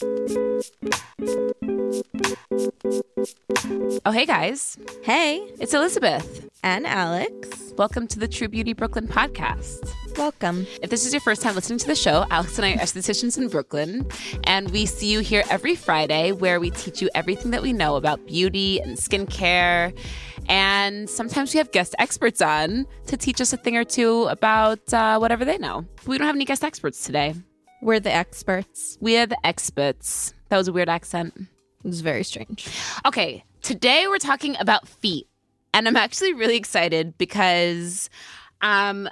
Oh, hey guys. Hey, It's Elizabeth. and Alex. Welcome to the True Beauty Brooklyn podcast. Welcome. If this is your first time listening to the show, Alex and I are estheticians in Brooklyn, and we see you here every Friday where we teach you everything that we know about beauty and skincare. And sometimes we have guest experts on to teach us a thing or two about uh, whatever they know. We don't have any guest experts today. We're the experts. We are the experts. That was a weird accent. It was very strange. Okay, today we're talking about feet. And I'm actually really excited because um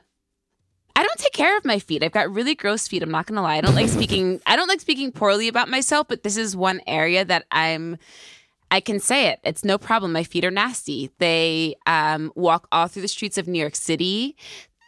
I don't take care of my feet. I've got really gross feet. I'm not going to lie. I don't like speaking I don't like speaking poorly about myself, but this is one area that I'm I can say it. It's no problem. My feet are nasty. They um, walk all through the streets of New York City.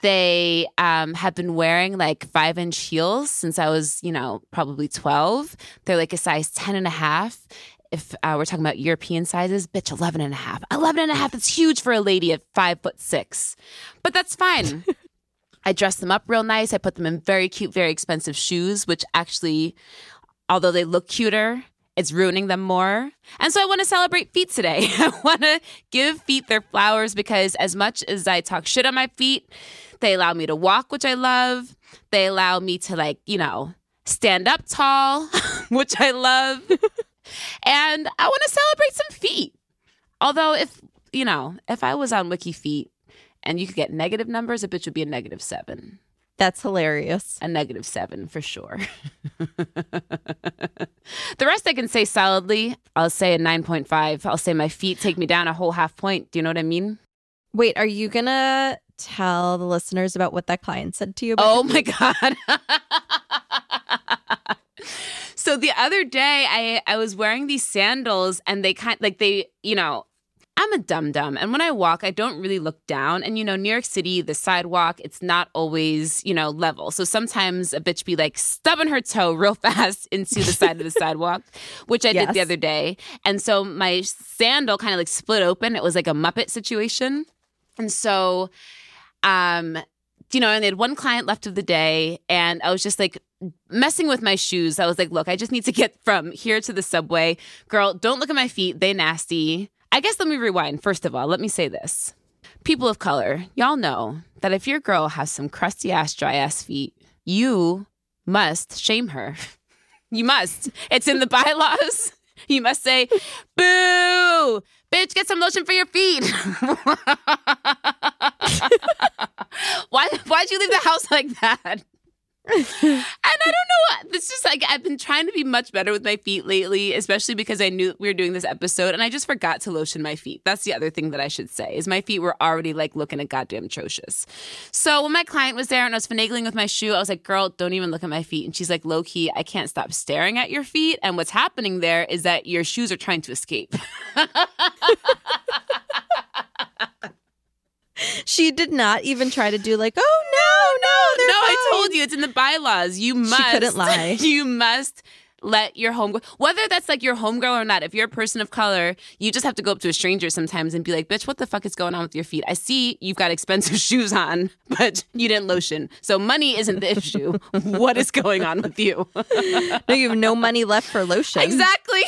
They um, have been wearing like five inch heels since I was, you know, probably 12. They're like a size 10 and a half. If uh, we're talking about European sizes, bitch, 11 and a half. 11 and a half, that's huge for a lady at five foot six. But that's fine. I dress them up real nice. I put them in very cute, very expensive shoes, which actually, although they look cuter, it's ruining them more. And so I want to celebrate feet today. I want to give feet their flowers because as much as I talk shit on my feet, they allow me to walk, which I love. They allow me to, like, you know, stand up tall, which I love. and I want to celebrate some feet. Although, if, you know, if I was on Wiki Feet and you could get negative numbers, a bitch would be a negative seven That's hilarious. a negative seven for sure. the rest I can say solidly. I'll say a 9.5. I'll say my feet take me down a whole half point. Do you know what I mean? Wait, are you gonna tell the listeners about what that client said to you? about Oh my? God. so the other day I, I was wearing these sandals and they kind like they, you know, I'm a dum dum. And when I walk, I don't really look down. And, you know, New York City, the sidewalk, it's not always, you know, level. So sometimes a bitch be like stubbing her toe real fast into the side of the sidewalk, which I did the other day. And so my sandal kind of like split open. It was like a Muppet situation. And so, um, you know, and they had one client left of the day, and I was just like messing with my shoes. I was like, look, I just need to get from here to the subway. Girl, don't look at my feet. They nasty. I guess let me rewind. First of all, let me say this. People of color, y'all know that if your girl has some crusty ass, dry ass feet, you must shame her. You must. It's in the bylaws. You must say, boo, bitch, get some lotion for your feet. Why, why'd you leave the house like that? And I don't know what it's just like I've been trying to be much better with my feet lately, especially because I knew we were doing this episode and I just forgot to lotion my feet. That's the other thing that I should say is my feet were already like looking at goddamn atrocious. So when my client was there and I was finagling with my shoe, I was like, girl, don't even look at my feet. And she's like, low key, I can't stop staring at your feet. And what's happening there is that your shoes are trying to escape. She did not even try to do like, oh no, no, they're no, I told you it's in the bylaws. You must. She couldn't lie. You must let your home whether that's like your homegirl or not. If you're a person of color, you just have to go up to a stranger sometimes and be like, "Bitch, what the fuck is going on with your feet? I see you've got expensive shoes on, but you didn't lotion. So money isn't the issue. what is going on with you?" No, you have no money left for lotion. exactly.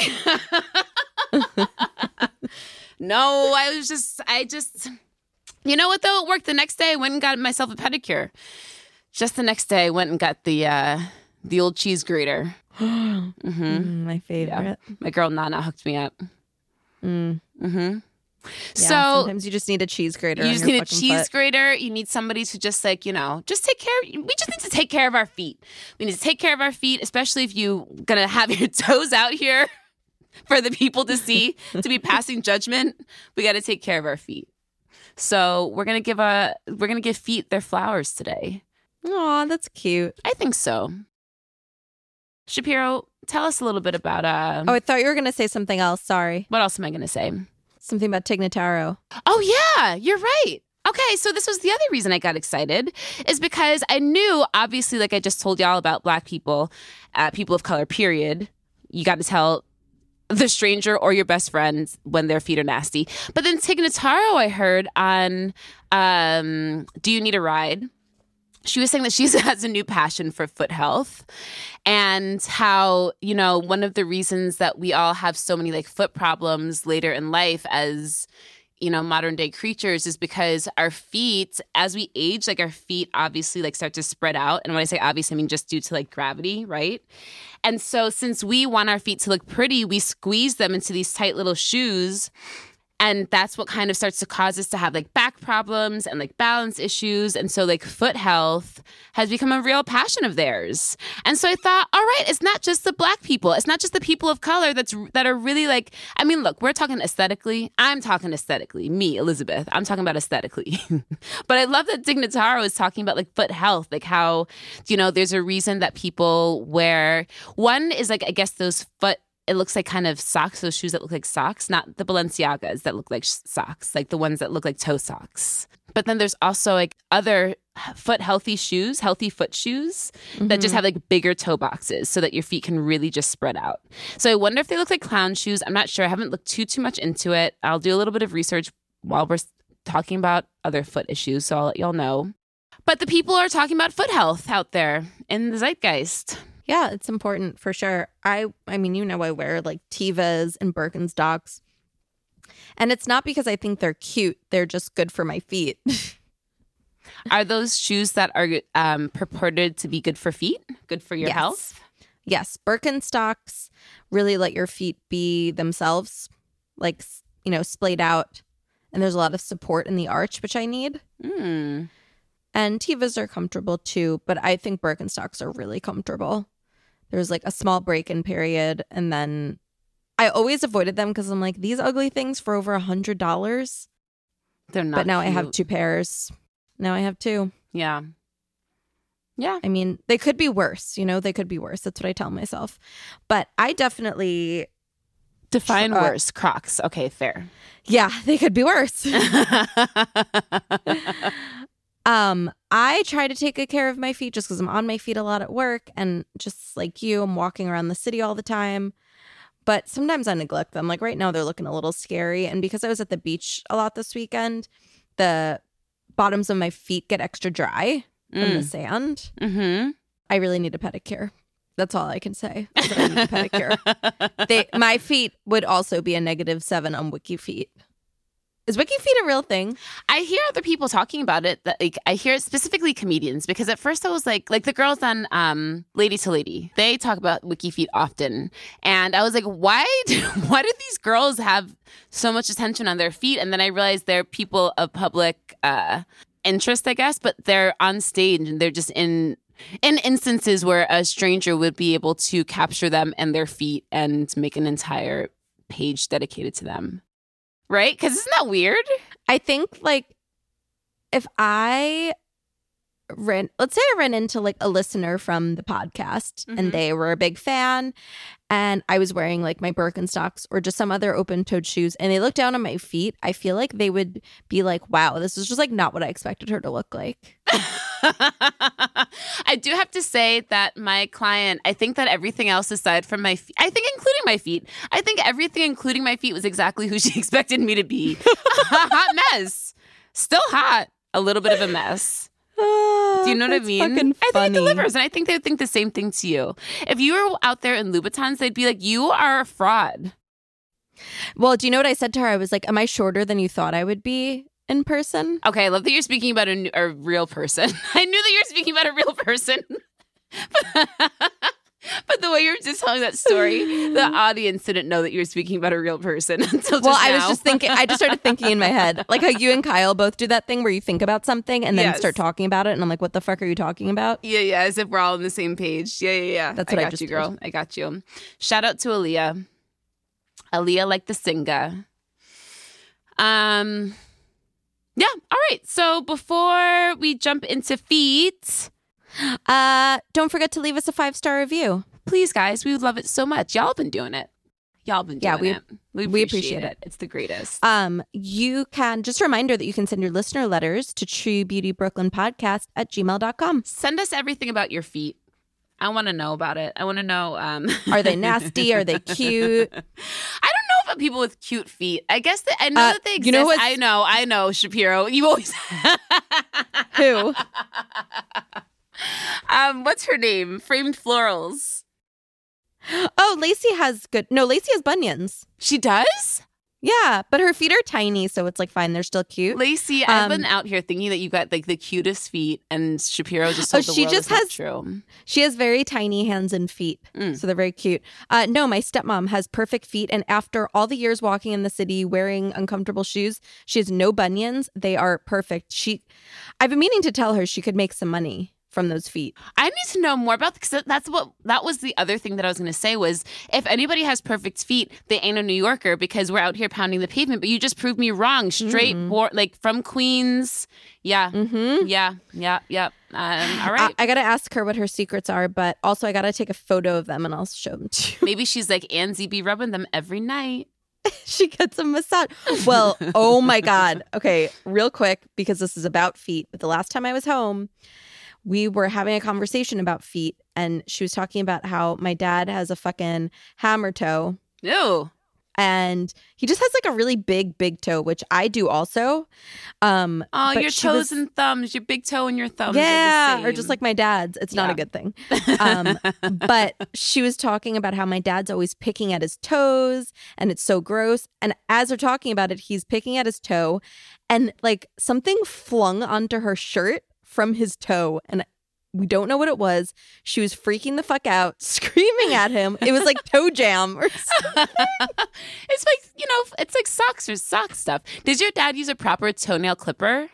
no, I was just, I just, you know what though? It worked the next day. I went and got myself a pedicure. Just the next day, I went and got the uh, the old cheese grater. hmm Mm, my favorite. My girl Nana hooked me up. Mm. hmm Yeah, so sometimes you just need a cheese grater. you just need a cheese foot. grater. You need somebody to just like you know just take care. We just need to take care of our feet. We need to take care of our feet, especially if you gonna have your toes out here for the people to see to be passing judgment. We got to take care of our feet. So we're gonna give a we're gonna give feet their flowers today. Aw, that's cute. I think so. Shapiro, tell us a little bit about uh. Oh, I thought you were gonna say something else. Sorry, what else am I gonna say? something about Tig Notaro. Oh, yeah, you're right. Okay, so this was the other reason I got excited is because I knew, obviously, like I just told y'all about black people, uh, people of color, period. You got to tell the stranger or your best friend when their feet are nasty. But then Tig Notaro, I heard on um, Do You Need a Ride? She was saying that she has a new passion for foot health and how, you know, one of the reasons that we all have so many like foot problems later in life as you know modern day creatures is because our feet as we age like our feet obviously like start to spread out. And when i say obvious i mean just due to like gravity right? And so since we want our feet to look pretty we squeeze them into these tight little shoes and that's what kind of starts to cause us to have like back problems and like balance issues. And so like foot health has become a real passion of theirs. And so i thought all right it's not just the black people. It's not just the people of color that's that are really like i mean look we're talking aesthetically. I'm talking aesthetically. Me elizabeth i'm talking about aesthetically. But i love that Tig Notaro is talking about like foot health like how you know there's a reason that people wear one is like i guess those foot it looks like kind of socks, those shoes that look like socks, not the Balenciagas that look like sh- socks, like the ones that look like toe socks. But then there's also like other foot healthy shoes, healthy foot shoes that just mm-hmm. have like bigger toe boxes so that your feet can really just spread out. So I wonder if they look like clown shoes. I'm not sure. I haven't looked too too much into it. I'll do a little bit of research while we're talking about other foot issues, so I'll let y'all know. But the people are talking about foot health out there in the zeitgeist. Yeah, it's important for sure. I I mean, you know I wear like Tevas and Birkenstocks. And it's not because I think they're cute. They're just good for my feet. Are those shoes that are um, purported to be good for feet, good for your Yes. health? yes, Yes. Birkenstocks really let your feet be themselves, like you know, splayed out. And there's a lot of support in the arch, which I need. Mm. And Tevas are comfortable too, but I think Birkenstocks are really comfortable. There's like a small break in period, and then I always avoided them because I'm like, these ugly things for over a hundred dollars. They're not. But now I have two pairs. Now I have two. Yeah. Yeah. I mean, they could be worse, you know, they could be worse. That's what I tell myself. But I definitely, Define Uh, worse. Crocs. Okay, fair. yeah, they could be worse. um, I try to take good care of my feet just because I'm on my feet a lot at work. And just like you, I'm walking around the city all the time. But sometimes I neglect them. Like right now, they're looking a little scary. And because I was at the beach a lot this weekend, the bottoms of my feet get extra dry from the Mm. sand. mm-hmm. I really need a pedicure. That's all I can say. I need a pedicure. They, my feet would also be a negative seven on Wiki Feet. Is Wiki Feet a real thing? I hear other people talking about it. That like I hear specifically comedians because at first I was like, like the girls on um, Lady to Lady, they talk about wiki feet often, and I was like, why? Do, why do these girls have so much attention on their feet? And then I realized they're people of public uh, interest, I guess, but they're on stage and they're just in in instances where a stranger would be able to capture them and their feet and make an entire page dedicated to them. Right? Because isn't that weird? I think like if I ran, let's say I ran into like a listener from the podcast Mhm. and they were a big fan and I was wearing like my Birkenstocks or just some other open toed shoes and they looked down on my feet, I feel like they would be like, wow, this is just like not what I expected her to look like. I do have to say that my client, I think that everything else aside from my feet, I think including my feet, I think everything including my feet was exactly who she expected me to be. a hot mess. Still hot. A little bit of a mess. Do you know what I mean? I think it delivers, and I think they would think the same thing to you. If you were out there in Louboutins, they'd be like, "You are a fraud." Well, do you know what I said to her? I was like, Am I shorter than you thought I would be in person? Okay, I love that you're speaking about a real person. I knew that you were speaking about a real person. But the way you're just telling that story, the audience didn't know that you were speaking about a real person until just Well, I was now. just thinking. I just started thinking in my head, like how you and Kyle both do that thing where you think about something and then Yes. start talking about it, and I'm like, "What the fuck are you talking about?" Yeah, yeah, as if we're all on the same page. Yeah, yeah, yeah. That's what I got just you, did. girl. I got you. Shout out to Aaliyah. Aaliyah like the singer. Um Yeah, all right. So before we jump into feet, Uh, don't forget to leave us a five star review. please guys, we would love it so much. Y'all been doing it. Y'all been doing Yeah, we- it. We appreciate, we appreciate it. It's the greatest. Um, you can just a reminder that you can send your listener letters to True Beauty Brooklyn Podcast at gmail.com. Send us everything about your feet. I want to know about it. I want to know um Are they nasty? Are they cute? I don't know about people with cute feet. I guess that I know Uh, that they exist. you know I know, I know, Shapiro. You always Who? um, what's her name? Framed Florals. Oh, Lacey has good. No, Lacey has bunions. She does? Yeah, but her feet are tiny, so it's like fine. They're still cute. Lacey, I've Um, been out here thinking that you got like the cutest feet, and Shapiro just Oh, told the she world just has- true. She has very tiny hands and feet, Mm. so they're very cute. Uh, no, my stepmom has perfect feet, and after all the years walking in the city wearing uncomfortable shoes, she has no bunions. They are perfect. She, I've been meaning to tell her she could make some money from those feet. I need to know more about because that's what that was the other thing that I was going to say was if anybody has perfect feet, they ain't a New Yorker because we're out here pounding the pavement. But you just proved me wrong. Straight, bor- like from Queens. Yeah, Mm-hmm. yeah, yeah, yeah. Um, all right. I, I gotta ask her what her secrets are, but also I gotta take a photo of them and I'll show them to you. Maybe she's like Ann be rubbing them every night. she gets a massage. Well, oh my God. Okay, real quick, because this is about feet. But the last time I was home, we were having a conversation about feet, and she was talking about how my dad has a fucking hammer toe. No. And he just has like a really big, big toe, which I do also. Um, Oh, your toes was- and thumbs, your big toe and your thumbs. yeah, or just like my dad's. It's not Yeah. a good thing. Um, but she was talking about how my dad's always picking at his toes and it's so gross. And as they're talking about it, he's picking at his toe and like something flung onto her shirt from his toe. And we don't know what it was. She was freaking the fuck out, screaming at him. It was like toe jam or something. it's like you know, it's like socks or sock stuff. Does your dad use a proper toenail clipper?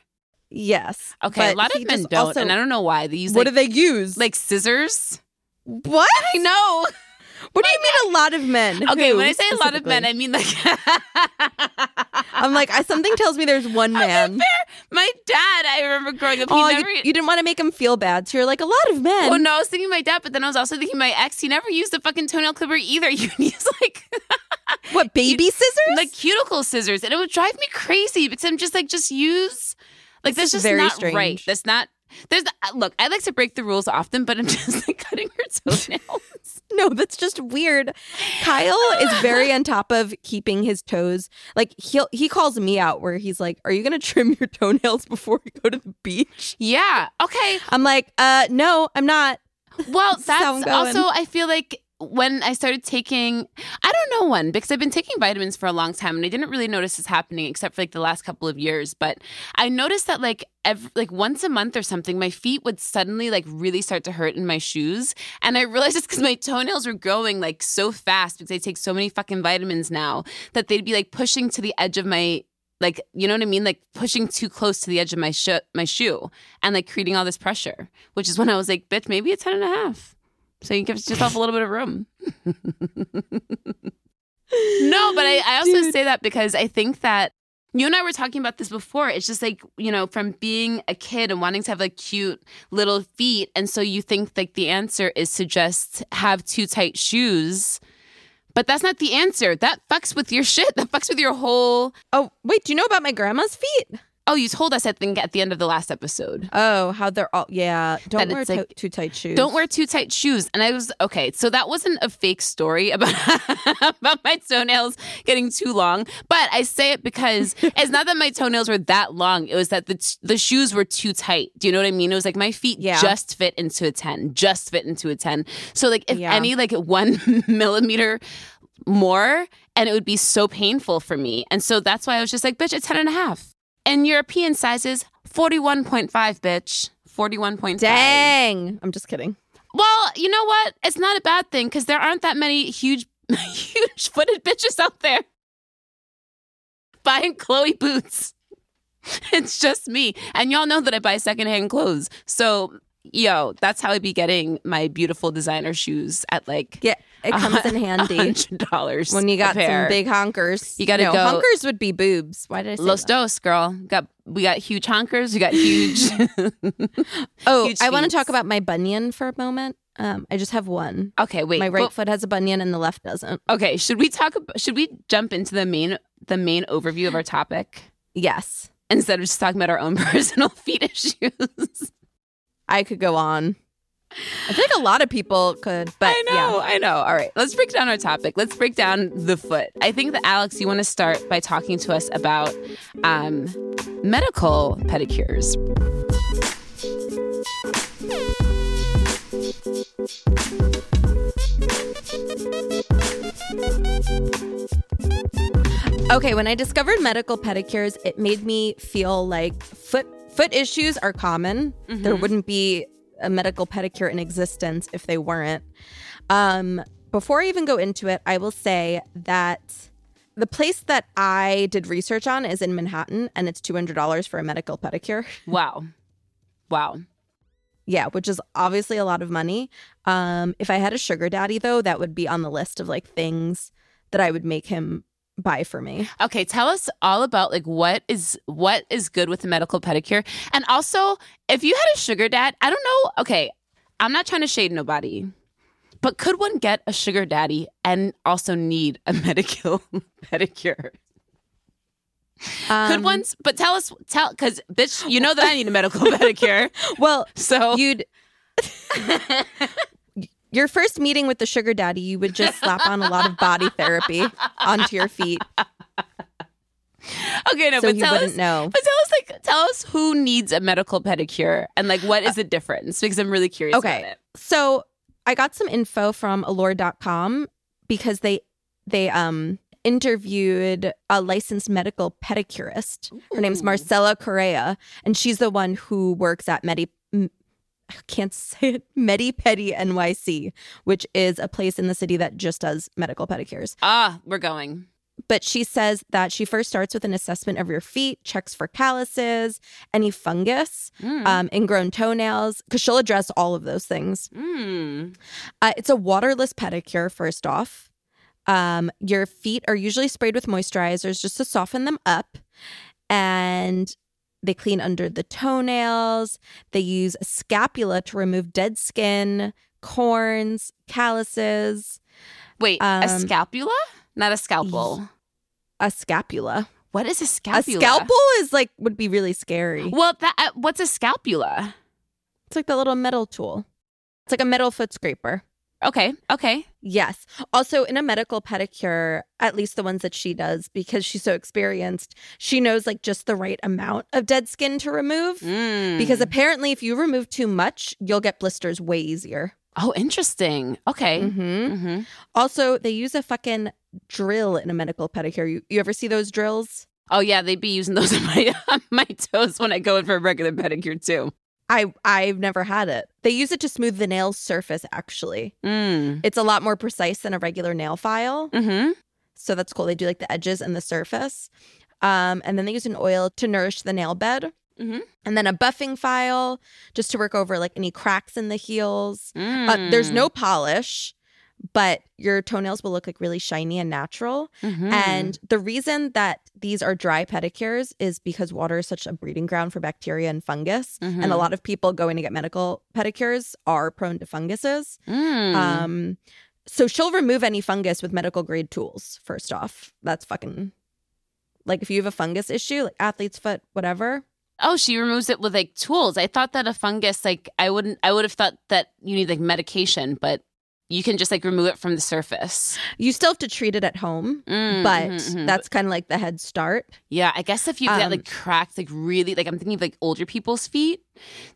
Yes. Okay, a lot of men don't, also- and I don't know why. They use what like, do they use? like scissors. what? I know. What do you mean a lot of men? Okay, Who when I say a lot of men. I mean like I'm like, I, something tells me there's one man. my dad. I remember growing up. He Oh, never. you, you didn't want to make him feel bad, so you're like a lot of men. well, no, I was thinking my dad, but then I was also thinking my ex. He never used a fucking toenail clipper either. You use like What baby scissors? like cuticle scissors, and it would drive me crazy because I'm just like, just use like This that's is just very not strange. right. That's not. There's look. I like to break the rules often, but I'm just like cutting her toenails. no, that's just weird. Kyle is very on top of keeping his toes. Like he'll he calls me out where he's like, "Are you gonna trim your toenails before we go to the beach?" yeah. Okay. I'm like, "Uh, no, I'm not." Well, That's that's also I feel like when I started taking I don't know when because I've been taking vitamins for a long time and I didn't really notice this happening except for like the last couple of years but I noticed that like every, like once a month or something my feet would suddenly like really start to hurt in my shoes and I realized it's cuz my toenails were growing like so fast because I take so many fucking vitamins now that they'd be like pushing to the edge of my like you know what I mean? Like pushing too close to the edge of my sho- my shoe and like creating all this pressure which is when I was like bitch maybe it's 10 and a half so you give yourself a little bit of room no but I, I also Dude. say that because I think that you and I were talking about this before. It's just like, you know, from being a kid and wanting to have like cute little feet. And so you think like the answer is to just have too tight shoes. But that's not the answer. That fucks with your shit. That fucks with your whole. Oh, wait, do you know about my grandma's feet? Oh, you told us, I think, at the end of the last episode. Oh, how they're all yeah. Don't That wear to- like, too tight shoes. Don't wear too tight shoes. And I was okay. So that wasn't a fake story about about my toenails getting too long. But I say it because it's not that my toenails were that long. It was that the the shoes were too tight. Do you know what I mean? It was like my feet Yeah. just fit into a ten, just fit into a ten. So like if Yeah. any like one millimeter more, and it would be so painful for me. And so that's why I was just like, bitch, it's 10 and a half. And European sizes, 41.5, bitch. 41.5. Dang. I'm just kidding. Well, you know what? It's not a bad thing because there aren't that many huge, huge footed bitches out there buying Chloe boots. It's just me. And y'all know that I buy secondhand clothes. So, yo, that's how I'd be getting my beautiful designer shoes at like Yeah, it comes in handy $100 when you got some big honkers. You gotta no, go- Honkers would be boobs. Why did I say Los that? dos, girl. Got we got huge honkers. We got huge. Oh, huge I want to talk about my bunion for a moment. Um, I just have one. okay, wait. my right foot has a bunion and the left doesn't. okay, should we talk? About, should we jump into the main the main overview of our topic Yes, instead of just talking about our own personal feet issues? I could go on. I think a lot of people could, but I know, I know. All right, let's break down our topic. Let's break down the foot. I think that Alex, you want to start by talking to us about um, medical pedicures. Okay, when I discovered medical pedicures, it made me feel like foot foot issues are common. There wouldn't be a medical pedicure in existence if they weren't. Um, before I even go into it, I will say that the place that I did research on is in Manhattan, and it's two hundred dollars for a medical pedicure. Wow, wow. Yeah, which is obviously a lot of money. Um, if I had a sugar daddy, though, that would be on the list of like things that I would make him buy for me. Okay, tell us all about like what is what is good with a medical pedicure, and also if you had a sugar dad, I don't know. Okay, I'm not trying to shade nobody, but could one get a sugar daddy and also need a medical pedicure? Um, could one? But tell us, tell because bitch, you know that I need a medical pedicure. Well, So you'd your first meeting with the sugar daddy, you would just slap on a lot of body therapy onto your feet, okay, no, so but he tell wouldn't us. know. But tell us, like, tell us who needs a medical pedicure and like what is the difference? Because I'm really curious Okay. about it. So I got some info from allure.com because they they um interviewed a licensed medical pedicurist. Her name's. Marcella Correa, and she's the one who works at Medi. I can't say it. MediPedi NYC, which is a place in the city that just does medical pedicures. Ah, we're going. But she says that she first starts with an assessment of your feet, checks for calluses, any fungus, Mm. um, ingrown toenails, because she'll address all of those things. Mm. Uh, it's a waterless pedicure, first off. Um, your feet are usually sprayed with moisturizers just to soften them up. And they clean under the toenails. They use a scapula to remove dead skin, corns, calluses, Wait, a Um, scapula? Not a scalpel. a scapula. What is a scapula? A scalpel is like, would be really scary. Well, that uh, what's a scapula? It's like the little metal tool. It's like a metal foot scraper. Okay, okay. Yes. Also, in a medical pedicure, at least the ones that she does, because she's so experienced, she knows like just the right amount of dead skin to remove. Mm. Because apparently, if you remove too much, you'll get blisters way easier. oh, interesting. Okay. hmm Mm-hmm. Also, they use a fucking drill in a medical pedicure. You, you ever see those drills? Oh yeah, they'd be using those on my on my toes when I go in for a regular pedicure too. I I've never had it. They use it to smooth the nail surface. Actually, Mm. it's a lot more precise than a regular nail file. Mm-hmm. So that's cool. They do like the edges and the surface. Um, and then they use an oil to nourish the nail bed. Mhm. And then a buffing file just to work over like any cracks in the heels. Mm. Uh, there's no polish, but your toenails will look like really shiny and natural. Mhm. And the reason that these are dry pedicures is because water is such a breeding ground for bacteria and fungus. And a Mhm. lot of people going to get medical pedicures are prone to funguses. Mm. Um, so she'll remove any fungus with medical grade tools. First off, that's fucking like if you have a fungus issue, like athlete's foot, whatever. Oh, she removes it with like tools. I thought that a fungus, like I wouldn't, I would have thought that you need like medication, but you can just like remove it from the surface. You still have to treat it at home, Mm, but mhm, mhm. that's kind of like the head start. yeah, I guess if you've got Um, like cracked, like really, like I'm thinking of like older people's feet,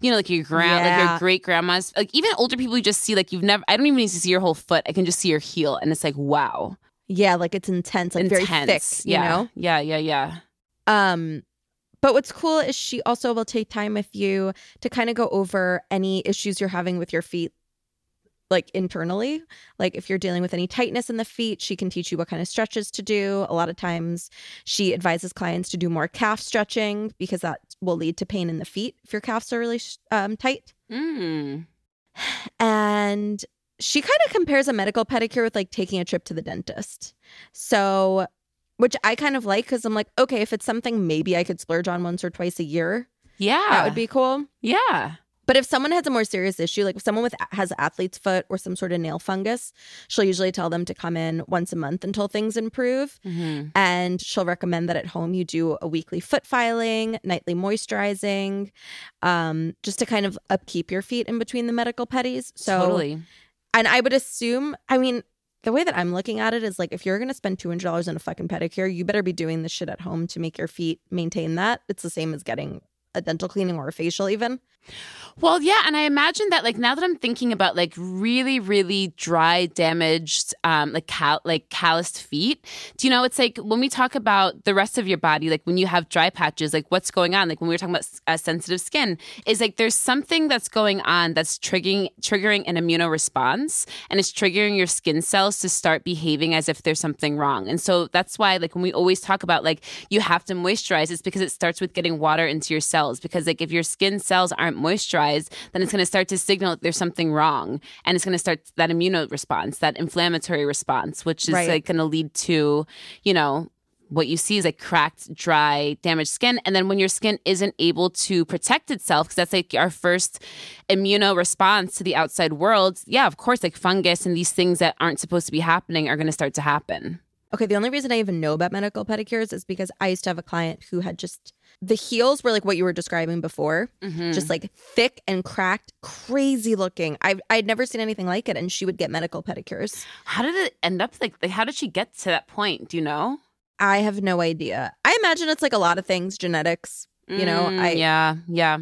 you know, like your grand, like your great grandma's, like even older people you just see, like you've never, I don't even need to see your whole foot. I can just see your heel, and it's like wow, Yeah, like it's intense, like very thick, you yeah, know. yeah, yeah, yeah. Um, but what's cool is she also will take time with you to kind of go over any issues you're having with your feet like internally. Like if you're dealing with any tightness in the feet, she can teach you what kind of stretches to do. A lot of times she advises clients to do more calf stretching because that will lead to pain in the feet if your calves are really um, tight. Mm. And she kind of compares a medical pedicure with like taking a trip to the dentist. So, which I kind of like because I'm like, okay, if it's something maybe I could splurge on once or twice a year, Yeah. that would be cool. Yeah. But if someone has a more serious issue, like if someone with has athlete's foot or some sort of nail fungus, she'll usually tell them to come in once a month until things improve. hmm And she'll recommend that at home you do a weekly foot filing, nightly moisturizing, um, just to kind of upkeep your feet in between the medical petties. So totally. and I would assume, I mean, the way that I'm looking at it is like if you're gonna spend two hundred dollars on a fucking pedicure, you better be doing this shit at home to make your feet maintain that. It's the same as getting a dental cleaning or a facial, even. Well, yeah, and I imagine that like now that I'm thinking about like really, really dry, damaged, um, like cal- like calloused feet. Do you know? It's like when we talk about the rest of your body, like when you have dry patches, like what's going on? Like when we were talking about uh, sensitive skin, is like there's something that's going on that's triggering triggering an immune response, and it's triggering your skin cells to start behaving as if there's something wrong. And so that's why like when we always talk about like you have to moisturize, it's because it starts with getting water into your cells. Because like if your skin cells aren't moisturized, then it's going to start to signal that there's something wrong, and it's going to start that immune response, that inflammatory response, which is Right. like going to lead to, you know, what you see is like cracked, dry, damaged skin. And then when your skin isn't able to protect itself, because that's like our first immuno response to the outside world, yeah, of course, like fungus and these things that aren't supposed to be happening are going to start to happen. Okay, the only reason I even know about medical pedicures is because I used to have a client who had just the heels were like what you were describing before, Mm-hmm. just like thick and cracked, crazy looking. I I'd never seen anything like it, and she would get medical pedicures. How did it end up like, how did she get to that point? Do you know? I have no idea. I imagine it's like a lot of things, genetics, you know. Mm, I yeah, yeah.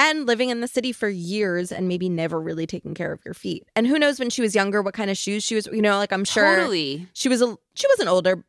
and living in the city for years and maybe never really taking care of your feet. And who knows when she was younger what kind of shoes she was, you know, like I'm sure Totally. she was a she wasn't older,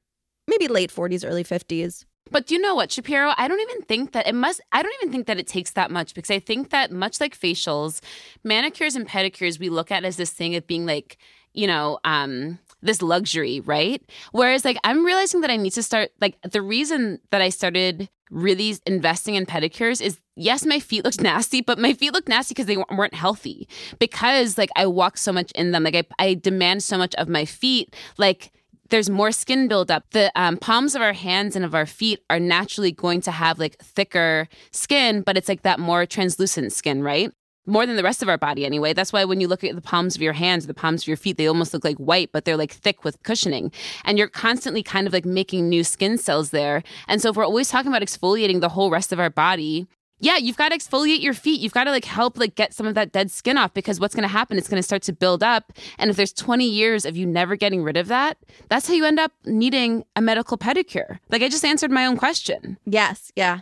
maybe late 40s, early 50s. But do you know what, Shapiro? I don't even think that it must, I don't even think that it takes that much because I think that much like facials, manicures and pedicures, we look at as this thing of being like, you know, um, this luxury, right? Whereas like I'm realizing that I need to start like the reason that I started really investing in pedicures is yes, my feet looked nasty, but my feet looked nasty because they weren't healthy. Because like I walk so much in them, like I, I demand so much of my feet, like there's more skin buildup. The um, palms of our hands and of our feet are naturally going to have like thicker skin, but it's like that more translucent skin, right? More than the rest of our body, anyway. That's why when you look at the palms of your hands, the palms of your feet, they almost look like white, but they're like thick with cushioning. And you're constantly kind of like making new skin cells there. And so if we're always talking about exfoliating the whole rest of our body, yeah, you've got to exfoliate your feet. You've got to like help like get some of that dead skin off because what's going to happen? It's going to start to build up. And if there's 20 years of you never getting rid of that, that's how you end up needing a medical pedicure. Like I just answered my own question. Yes, yeah.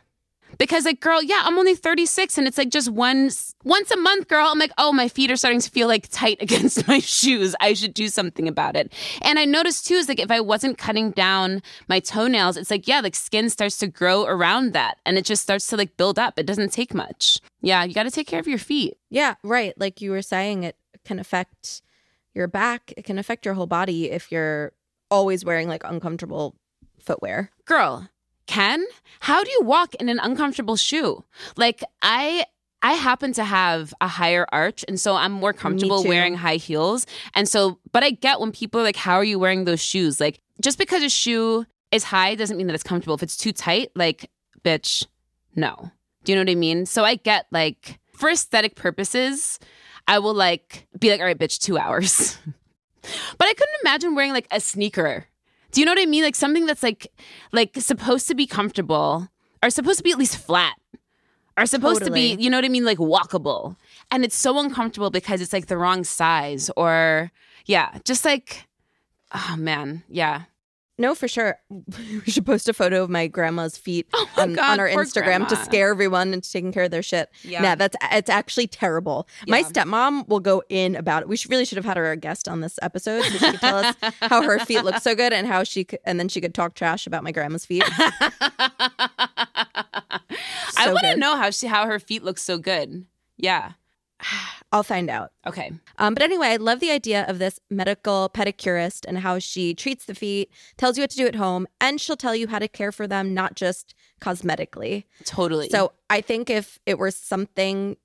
Because like girl, yeah, I'm only 36 and it's like just once once a month, girl. I'm like, "Oh, my feet are starting to feel like tight against my shoes. I should do something about it." And I noticed too is like if I wasn't cutting down my toenails, it's like, yeah, like skin starts to grow around that and it just starts to like build up. It doesn't take much. Yeah, you got to take care of your feet. Yeah, right. Like you were saying, it can affect your back. It can affect your whole body if you're always wearing like uncomfortable footwear. Girl, Ken, how do you walk in an uncomfortable shoe? Like I I happen to have a higher arch and so I'm more comfortable wearing high heels. And so but I get when people are like how are you wearing those shoes? Like just because a shoe is high doesn't mean that it's comfortable. If it's too tight, like bitch, no. Do you know what I mean? So I get like for aesthetic purposes, I will like be like all right, bitch, 2 hours. but I couldn't imagine wearing like a sneaker do you know what I mean? Like something that's like like supposed to be comfortable or supposed to be at least flat. Are supposed to be, you know what I mean, like walkable. And it's so uncomfortable because it's like the wrong size or yeah, just like oh man, yeah. No, for sure. We should post a photo of my grandma's feet Oh my on, God, on our Instagram to scare everyone into taking care of their shit. Yeah. Yeah, that's it's actually terrible. My stepmom will go in about it. We should, really should have had her a guest on this episode so she could tell us how her feet look so good and how she could, and then she could talk trash about my grandma's feet. I So want to know how she how her feet look so good. Yeah. I'll find out. Okay. Um, but anyway, I love the idea of this medical pedicurist and how she treats the feet, tells you what to do at home, and she'll tell you how to care for them, not just cosmetically. Totally. So I think if it were something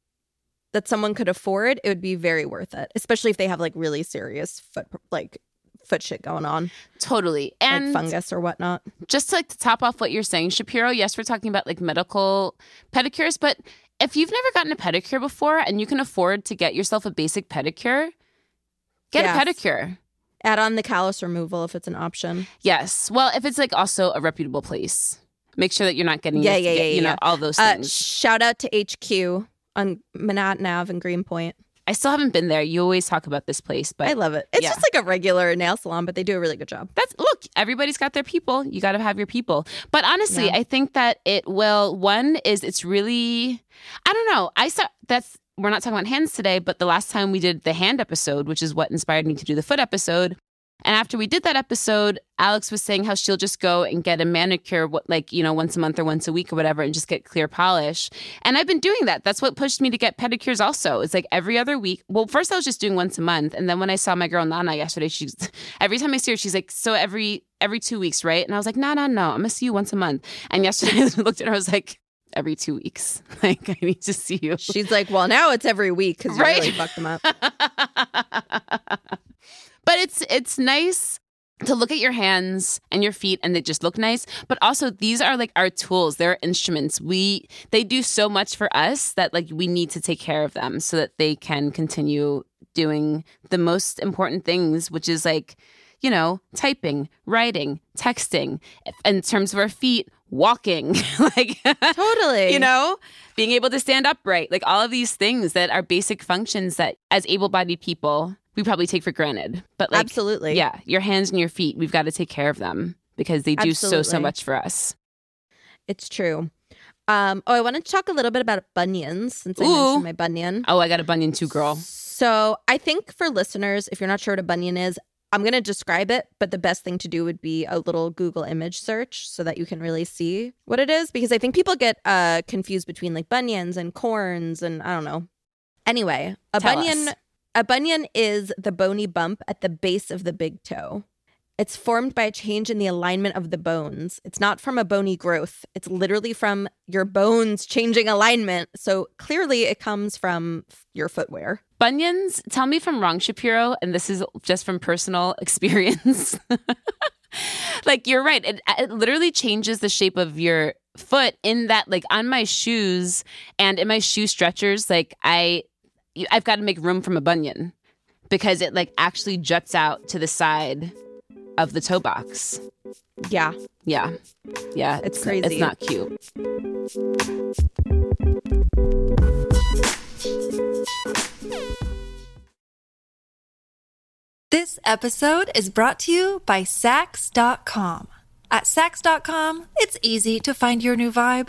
that someone could afford, it would be very worth it, especially if they have like really serious foot like foot shit going on, totally. And like fungus or whatnot. just to, like to top off what you're saying, Shapiro, yes, we're talking about like medical pedicures, but if you've never gotten a pedicure before and you can afford to get yourself a basic pedicure, get Yes. a pedicure. Add on the callus removal if it's an option. Yes. Well, if it's like also a reputable place, make sure that you're not getting Yeah, yeah, yeah, you know yeah. all those Uh, things. shout out to HQ on Manhattan Ave and Greenpoint. I still haven't been there. You always talk about this place, but I love it. It's yeah. just like a regular nail salon, but they do a really good job. that's look everybody's got their people you got to have your people but honestly Yeah. i think that it will one is it's really i don't know i saw that's we're not talking about hands today but the last time we did the hand episode which is what inspired me to do the foot episode and after we did that episode alex was saying how she'll just go and get a manicure like you know once a month or once a week or whatever and just get clear polish. And i've been doing that. That's what pushed me to get pedicures also. It's like every other week. Well first i was just doing once a month and then when i saw my girl nana yesterday she's every time i see her she's like so every every two weeks right? And i was like no no no i'm gonna see you once a month. And yesterday i looked at her i was like every two weeks? Like i need to see you. She's like, well, now it's every week because you Right. really fucked them up. But it's it's nice to look at your hands and your feet and they just look nice. But also these are like our tools. They're instruments. We they do so much for us that like we need to take care of them so that they can continue doing the most important things which is like you know typing writing texting in terms of our feet walking like Totally. you know being able to stand upright like all of these things that are basic functions that as able-bodied people we probably take for granted but like Absolutely. yeah your hands and your feet we've got to take care of them because they do so so much for us It's true. Um, oh, I wanted to talk a little bit about bunions since I mentioned my bunion. oh i got a bunion too girl So I think for listeners, if you're not sure what a bunion is, I'm going to describe it, but the best thing to do would be a little Google image search so that you can really see what it is because I think people get uh, confused between like bunions and corns and I don't know. Anyway, a Tell bunion us. A bunion is the bony bump at the base of the big toe. It's formed by a change in the alignment of the bones. It's not from a bony growth. It's literally from your bones changing alignment. So clearly it comes from your footwear. bunions tell me if i'm wrong shapiro and this is just from personal experience like you're right it, it literally changes the shape of your foot in that like on my shoes and in my shoe stretchers like i i've got to make room from a bunion because it like actually juts out to the side of the toe box Yeah. yeah yeah It's it's crazy. It's not cute This episode is brought to you by Saks.com. At Saks.com, it's easy to find your new vibe.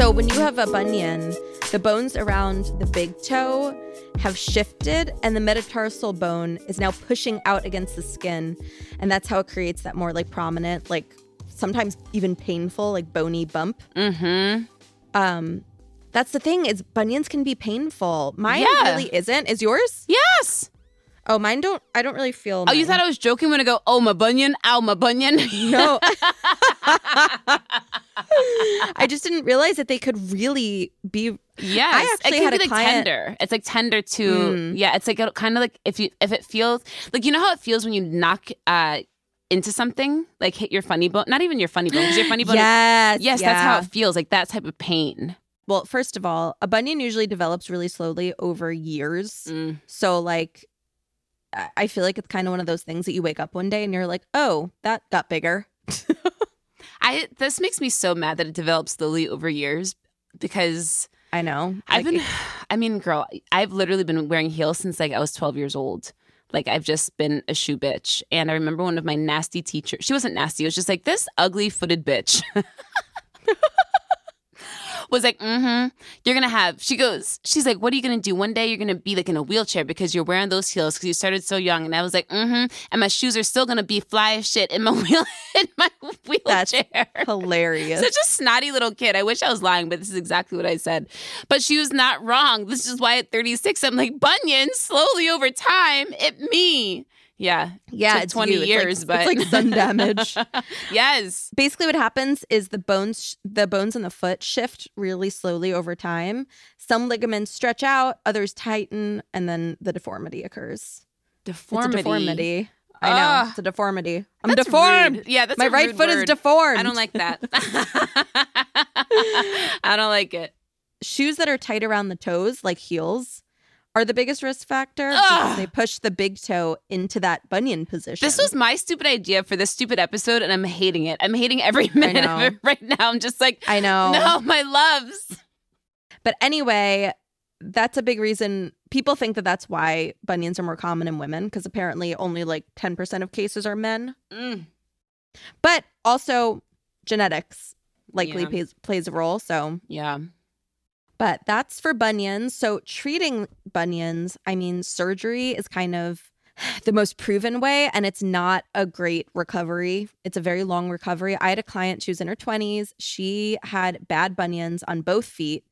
So when you have a bunion, the bones around the big toe have shifted and the metatarsal bone is now pushing out against the skin and that's how it creates that more like prominent like sometimes even painful like bony bump. mm-hmm Um that's the thing is bunions can be painful. Mine Yeah. really isn't. Is yours? yes Oh, mine don't I don't really feel oh you thought i was joking when i go oh my bunion ow my bunion No. I just didn't realize that they could really be. Yes, I actually it can had be a like client- tender. It's like tender to Mm. yeah. It's like kind of like if you if it feels like you know how it feels when you knock uh into something like hit your funny bone. Not even your funny bone because your funny bone. Yes, yes, that's how it feels. Like that type of pain. Well, first of all, a bunion usually develops really slowly over years. Mm. So, like, I feel like it's kind of one of those things that you wake up one day and you're like, oh, that got bigger. I this makes me so mad that it develops slowly over years because I know. I've Like, been. I mean, girl, I've literally been wearing heels since like I was twelve years old. Like I've just been a shoe bitch. And I remember one of my nasty teachers. She wasn't nasty. It was just like this ugly footed bitch. was like, mm-hmm, you're gonna have she goes, she's like, What are you gonna do? One day you're gonna be like in a wheelchair because you're wearing those heels because you started so young. And I was like, mm-hmm. And my shoes are still gonna be fly as shit in my wheel in my That's wheelchair. hilarious. Such a snotty little kid. I wish I was lying, but this is exactly what I said. But she was not wrong. This is why at 36, I'm like, bunion, slowly over time, it me. Yeah. yeah, it's 20 you. It's like- years, but it's like sun damage. yes. Basically, what happens is the bones, the bones in the foot shift really slowly over time. Some ligaments stretch out, others tighten, and then the deformity occurs. Deformity. Deformity. I know Ah. it's a deformity. I'm That's deformed. rude. Yeah, that's My right foot is deformed. I don't like that. I don't like it. shoes that are tight around the toes, like heels, are the biggest risk factor they push the big toe into that bunion position. This was my stupid idea for this stupid episode, and I'm hating it. I'm hating every minute of it right now. I'm just like, I know. no, my loves. But anyway, that's a big reason people think that that's why bunions are more common in women because apparently only like 10% of cases are men. Mm. But also genetics likely Yeah. plays plays a role, so Yeah. But that's for bunions. So treating bunions, I mean, surgery is kind of the most proven way, and it's not a great recovery. It's a very long recovery. I had a client, she was in her 20s. She had bad bunions on both feet,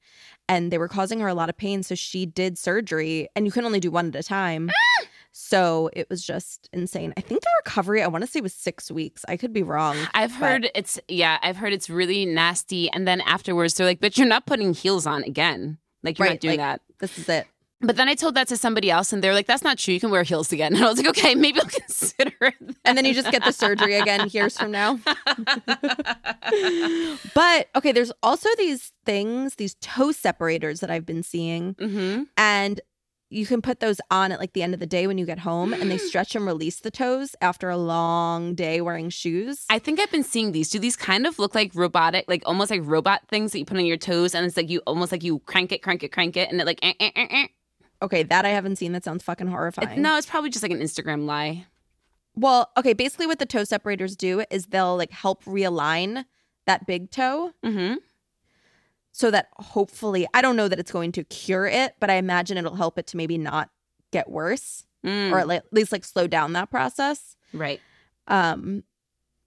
and they were causing her a lot of pain. So she did surgery, and you can only do one at a time. Ah! So it was just insane. I think the recovery, I want to say, was six weeks. I could be wrong. I've but- heard it's yeah, I've heard it's really nasty. And then afterwards, they're like, "But you're not putting heels on again. Like you're not doing like- that." This is it. But then I told that to somebody else, and they're like, "That's not true. You can wear heels again." And I was like, "Okay, maybe I'll consider it." And then you just get the surgery again years from now. But okay, there's also these things, these toe separators that I've been seeing, hmm and you can put those on at like the end of the day when you get home, and they stretch and release the toes after a long day wearing shoes. I think I've been seeing these. Do these kind of look like robotic, like almost like robot things that you put on your toes, and it's like you almost like you crank it, crank it, crank it, and it like. Eh, eh, eh, eh. okay, that I haven't seen. That sounds fucking It- horrifying. no, it's probably just like an Instagram lie. Well, okay, basically what the toe separators do is they'll like help realign that big toe hmm so that hopefully I don't know that it's going to cure it, but I imagine it'll help it to maybe not get worse Mm, or at least like slow down that process. right. um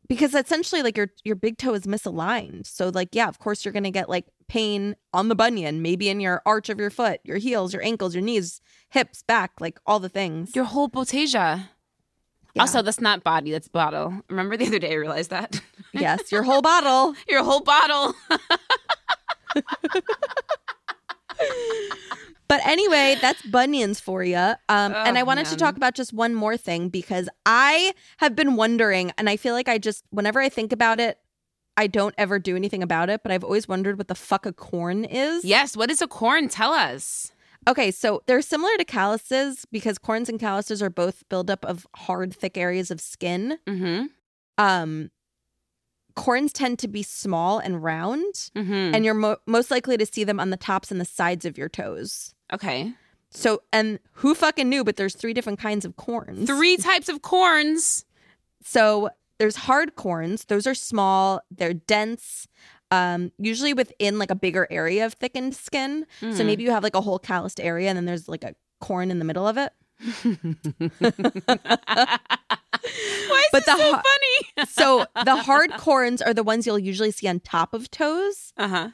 because essentially like your your big toe is misaligned so like yeah of course you're gonna get like pain on the bunion maybe in your arch of your foot your heels your ankles your knees hips back like all the things Your whole botasia. Yeah. Also, that's not body, that's bottle. Remember the other day I realized that? yes your whole bottle Your whole bottle. but anyway that's bunions for you um and Oh, i wanted to talk about just one more thing because i have been wondering and i feel like i just whenever i think about it I don't ever do anything about it, but I've always wondered what the fuck a corn is. yes, what is a corn? Tell us. Okay, so they're similar to calluses because corns and calluses are both buildup of hard, thick areas of skin. Mm-hmm. Um, corns tend to be small and round, Mm-hmm. and you're mo- most likely to see them on the tops and the sides of your toes. okay. So, and who fucking knew? But there's three different kinds of corns. Three types of corns. So there's hard corns. Those are small. They're dense. Um, usually within like a bigger area of thickened skin. So Mm. maybe you have like a whole calloused area, and then there's like a corn in the middle of it. Why is But this the so funny? So the hard corns are the ones you'll usually see on top of toes. uh-huh.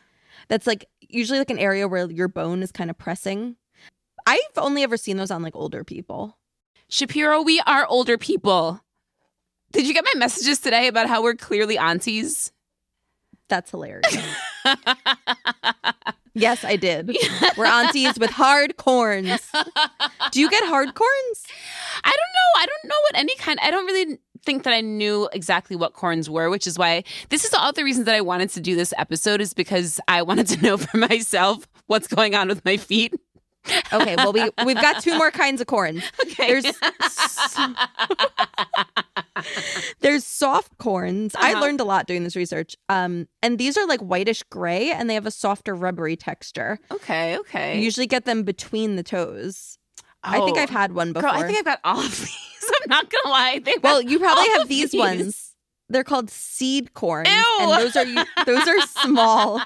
That's like usually like an area where your bone is kind of pressing. I've only ever seen those on like older people. Shapiro, we are older people. Did you get my messages today about how we're clearly aunties? That's hilarious. yes, I did. We're aunties with hard corns. Do you get hard corns? I don't know. I don't know what any kind. I don't really think that I knew exactly what corns were, which is why this is all the reasons that I wanted to do this episode is because I wanted to know for myself what's going on with my feet. Okay, well we we've got two more kinds of corns. Okay. There's there's soft corns. I Uh-huh. learned a lot doing this research. Um, and these are like whitish gray, and they have a softer rubbery texture. Okay, okay. You usually get them between the toes. I think Oh. I've had one before. Girl, I think I've got all of these. I'm not gonna lie. Well, you probably have these, these. ones. They're called seed corns, Ew. and those are those are small,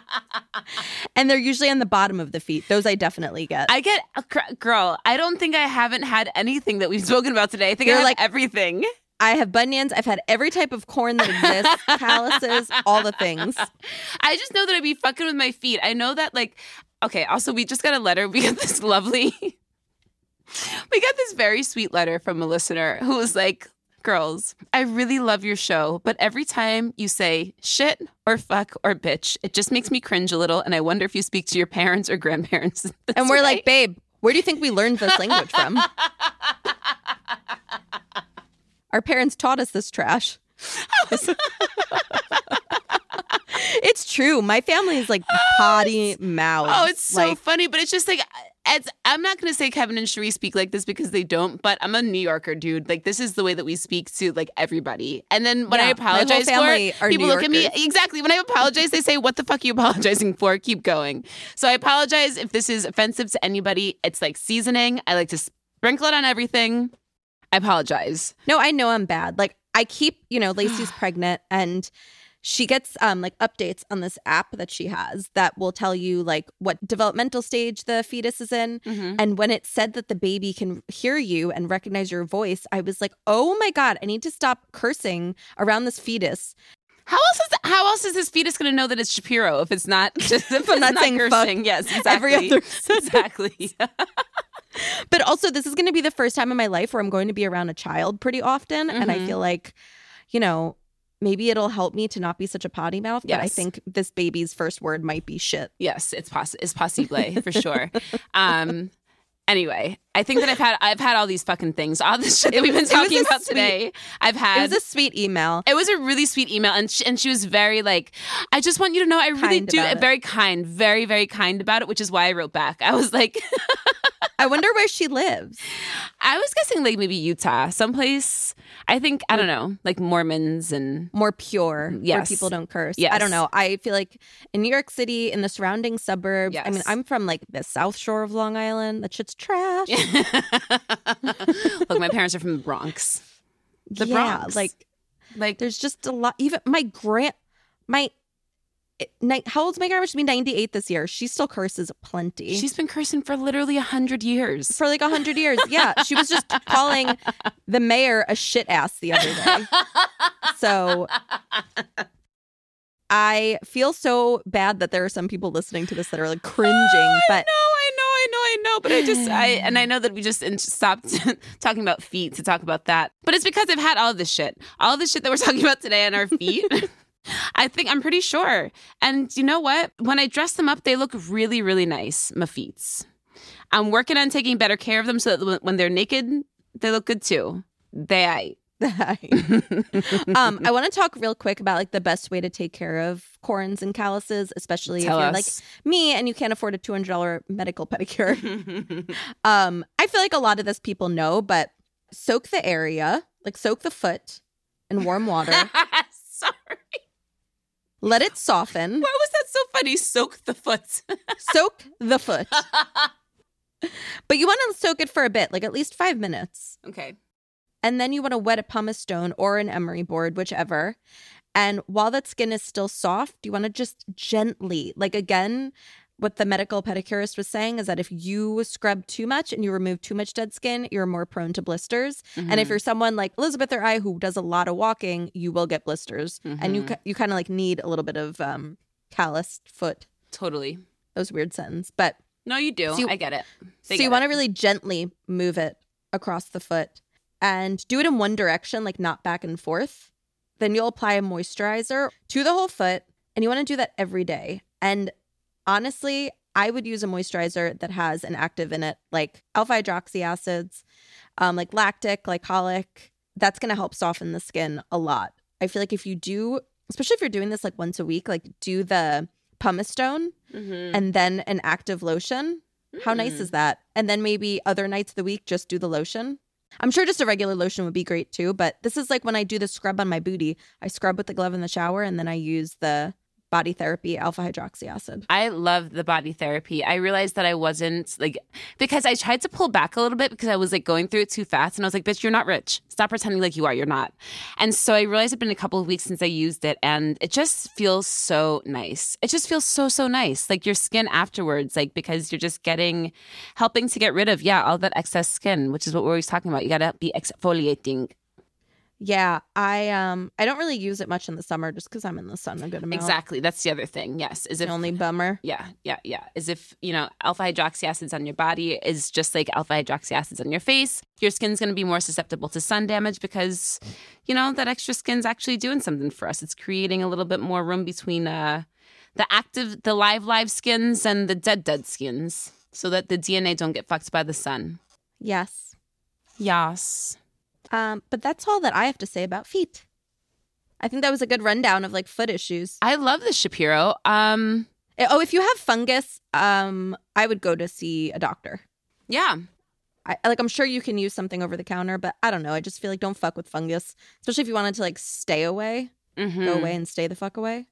and they're usually on the bottom of the feet. Those I definitely get. I get a girl. I don't think I haven't had anything that we've spoken about today. I think You're I have like- everything. I have bunions. I've had every type of corn that exists, calluses, all the things. I just know that I'd be fucking with my feet. I know that like okay, also we just got a letter. We got this lovely We got this very sweet letter from a listener who was like, Girls, I really love your show, but every time you say shit or fuck or bitch, it just makes me cringe a little. And I wonder if you speak to your parents or grandparents. And we're way." like, babe, where do you think we learned this language from? Our parents taught us this trash. it's true. My family is like potty oh, mouth. Oh, it's so like, funny, but it's just like it's, I'm not gonna say Kevin and Cherie speak like this because they don't, but I'm a New Yorker, dude. Like this is the way that we speak to like everybody. And then when I Yeah, whole apologize for it, people look at me exactly. When I apologize, they say, "What the fuck are you apologizing for?" Keep going. So I apologize if this is offensive to anybody. It's like seasoning. I like to sprinkle it on everything. I apologize. No, I know I'm bad. Like I keep, you know, Lacey's pregnant and she gets um like updates on this app that she has that will tell you like what developmental stage the fetus is in. Mm-hmm. And when it said that the baby can hear you and recognize your voice, I was like, "Oh my god, I need to stop cursing around this fetus." How else is how else is this fetus going to know that it's Shapiro if it's not just if I'm it's not saying fuck cursing? Yes, exactly. every other exactly. But also, this is going to be the first time in my life where I'm going to be around a child pretty often, and I feel like, you know, maybe it'll help me to not be such a potty mouth. But I think this baby's first word might be shit. Yes, it's poss- it's possible for sure. Um anyway, I think that I've had I've had all these fucking things. All this shit that we've been was- it was talking about sweet- today. I've had It was a sweet email. it was a really sweet email, and she, and she was very like, I just want you to know, I really Kind do, very kind, very very kind about it, which is why I wrote back. I was like, I wonder where she lives. I was guessing like maybe Utah, someplace. I think I don't know, like Mormons and More pure, where people don't curse. Yes. I don't know. I feel like in New York City, in the surrounding suburbs. I mean, I'm from like the South Shore of Long Island. That shit's trash. look, my parents are from the Bronx. The yeah, Bronx. like Like there's just a lot. Even my grand, my. How old's my grandma? She'll be 98 this year. She still curses plenty. she's been cursing for literally a hundred years. for like a hundred years. Yeah, she was just calling the mayor a shit ass the other day. So I feel so bad that there are some people listening to this that are like cringing, oh, but No, I know, I know, I know, but I just, I, and I know that we just stopped talking about feet to talk about that. But it's because I've had all this shit, all this shit that we're talking about today on our feet. I think I'm pretty sure. And you know what? When I dress them up, they look really, really nice, my feet. I'm working on taking better care of them so that when they're naked, they look good too. They, I. um, I want to talk real quick about like the best way to take care of corns and calluses, especially Tell if you're us. like me and you can't afford a two hundred dollar medical pedicure. um, I feel like a lot of this people know, but soak the area, like soak the foot in warm water, Sorry. Let it soften. Why was that so funny? Soak the foot. soak the foot. but you want to soak it for a bit, like at least five minutes. okay. And then you want to wet a pumice stone or an emery board, whichever. And while that skin is still soft, you want to just gently, like again, what the medical pedicurist was saying is that if you scrub too much and you remove too much dead skin, you're more prone to blisters. And if you're someone like Elizabeth or I who does a lot of walking, you will get blisters. And you Mhm. ki- you kind of like need a little bit of um, calloused foot. Totally. That was weird sentence, but No, you do. So you- I get it. so you want to really gently move it across the foot and do it in one direction, like not back and forth. Then you'll apply a moisturizer to the whole foot And you want to do that every day. And honestly, I would use a moisturizer that has an active in it, like alpha hydroxy acids, um, like lactic, glycolic. That's going to help soften the skin a lot. I feel like if you do, especially if you're doing this like once a week, like do the pumice stone Mhm. and then an active lotion. How nice is that? And then maybe other nights of the week, just do the lotion. I'm sure just a regular lotion would be great too, but this is like when I do the scrub on my booty. I scrub with the glove in the shower and then I use the body therapy alpha hydroxy acid. I love the body therapy. I realized that I wasn't like because I tried to pull back a little bit because I was like going through it too fast and I was like, bitch, you're not rich. Stop pretending like you are. You're not. And so I realized it's been a couple of weeks since I used it and it just feels so nice. It just feels so, so nice. Like your skin afterwards, like because you're just getting helping to get rid of, yeah, all that excess skin, which is what we're always talking about. You gotta be exfoliating. Yeah, I um I don't really use it much in the summer just because I'm in the sun a good amount. Exactly. That's the other thing. Yes. Is The if only bummer. Yeah, yeah, yeah. As if, you know, alpha hydroxy acids on your body is just like alpha hydroxy acids on your face. Your skin's going to be more susceptible to sun damage because, you know, that extra skin's actually doing something for us. It's creating a little bit more room between uh, the active, the live, live skins and the dead, dead skins so that the DNA don't get fucked by the sun. Yes. Yes. Um, but that's all that I have to say about feet. I think that was a good rundown of like foot issues. I love this Shapiro. Um, Eh, Oh, if you have fungus, um, I would go to see a doctor. yeah. I like I'm sure you can use something over the counter, but I don't know. I just feel like don't fuck with fungus, especially if you wanted to like stay away, Mhm. go away and stay the fuck away.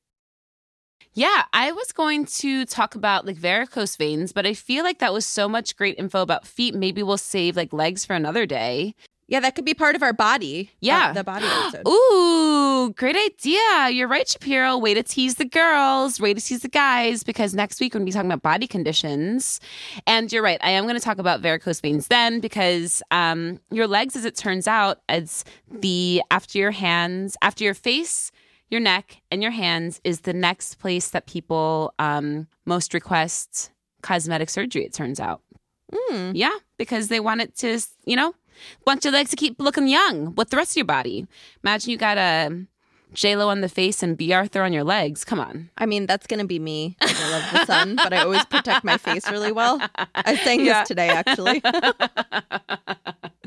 Yeah, I was going to talk about like varicose veins, but I feel like that was so much great info about feet. Maybe we'll save like legs for another day. Yeah, that could be part of our body. Yeah. uh, the body episode. Ooh, great idea. You're right, Shapiro. Way to tease the girls, way to tease the guys, because next week we're going to be talking about body conditions. And you're right. I am going to talk about varicose veins then, because um, your legs, as it turns out, as the after your hands, after your face, your neck, and your hands is the next place that people um, most request cosmetic surgery, it turns out. Mm. Yeah, because they want it to, you know, want your legs to keep looking young with the rest of your body. Imagine you got a J Lo on the face and Bea Arthur on your legs. Come on. I mean, that's gonna be me. I love the sun, but I always protect my face really well. I sang Yeah. this today, actually.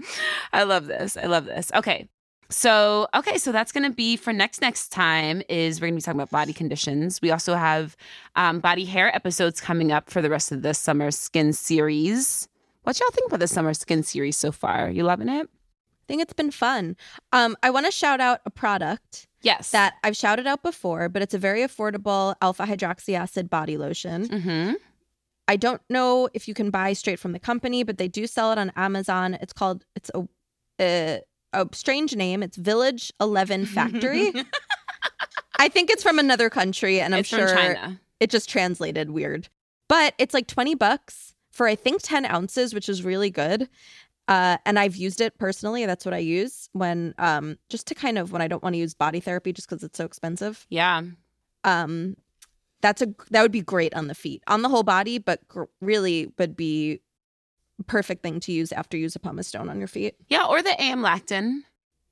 I love this. I love this. Okay. So, okay, so that's going to be for next next time is we're going to be talking about body conditions. We also have um, body hair episodes coming up for the rest of the summer skin series. What y'all think about the summer skin series so far? You loving it? I think it's been fun. Um, I want to shout out a product Yes. that I've shouted out before, but it's a very affordable alpha hydroxy acid body lotion. Mm-hmm. I don't know if you can buy straight from the company, but they do sell it on Amazon. It's called it's a a, a strange name. It's Village Eleven Factory. I think it's from another country, and I'm it's sure from China. it just translated weird. But it's like twenty bucks for I think ten ounces, which is really good. Uh, and I've used it personally. That's what I use when um just to kind of when I don't want to use body therapy just because it's so expensive Yeah. um that's a that would be great on the feet on the whole body but gr- really would be perfect thing to use after you use a pumice stone on your feet Yeah, or the AmLactin,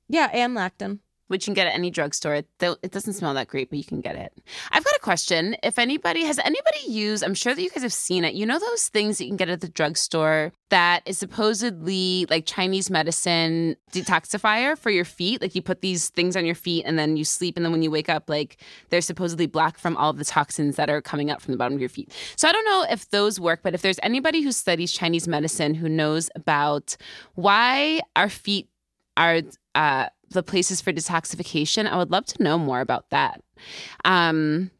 yeah AmLactin which you can get at any drugstore. It, doesn't smell that great, but you can get it. I've got a question. If anybody has anybody used, I'm sure that you guys have seen it. You know those things that you can get at the drugstore that is supposedly like Chinese medicine detoxifier for your feet. Like you put these things on your feet and then you sleep, and then when you wake up, like they're supposedly black from all of the toxins that are coming up from the bottom of your feet. So I don't know if those work, but if there's anybody who studies Chinese medicine who knows about why our feet are uh, the places for detoxification. I would love to know more about that. Um,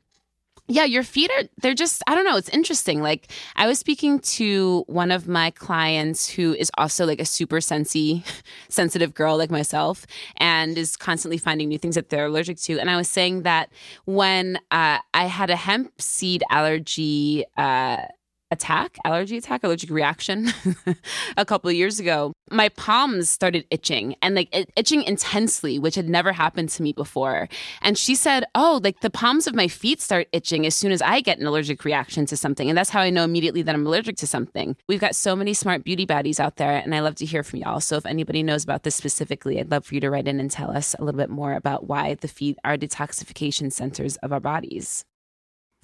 yeah, your feet are, they're just, I don't know, it's interesting. Like, I was speaking to one of my clients who is also like a super sensy, sensitive girl like myself and is constantly finding new things that they're allergic to. And I was saying that when uh, I had a hemp seed allergy, uh, attack, allergy attack, allergic reaction a couple of years ago, my palms started itching and like it, itching intensely, which had never happened to me before. And she said, Oh, like the palms of my feet start itching as soon as I get an allergic reaction to something. And that's how I know immediately that I'm allergic to something. We've got so many smart beauty baddies out there, and I love to hear from y'all. So if anybody knows about this specifically, I'd love for you to write in and tell us a little bit more about why the feet are detoxification centers of our bodies.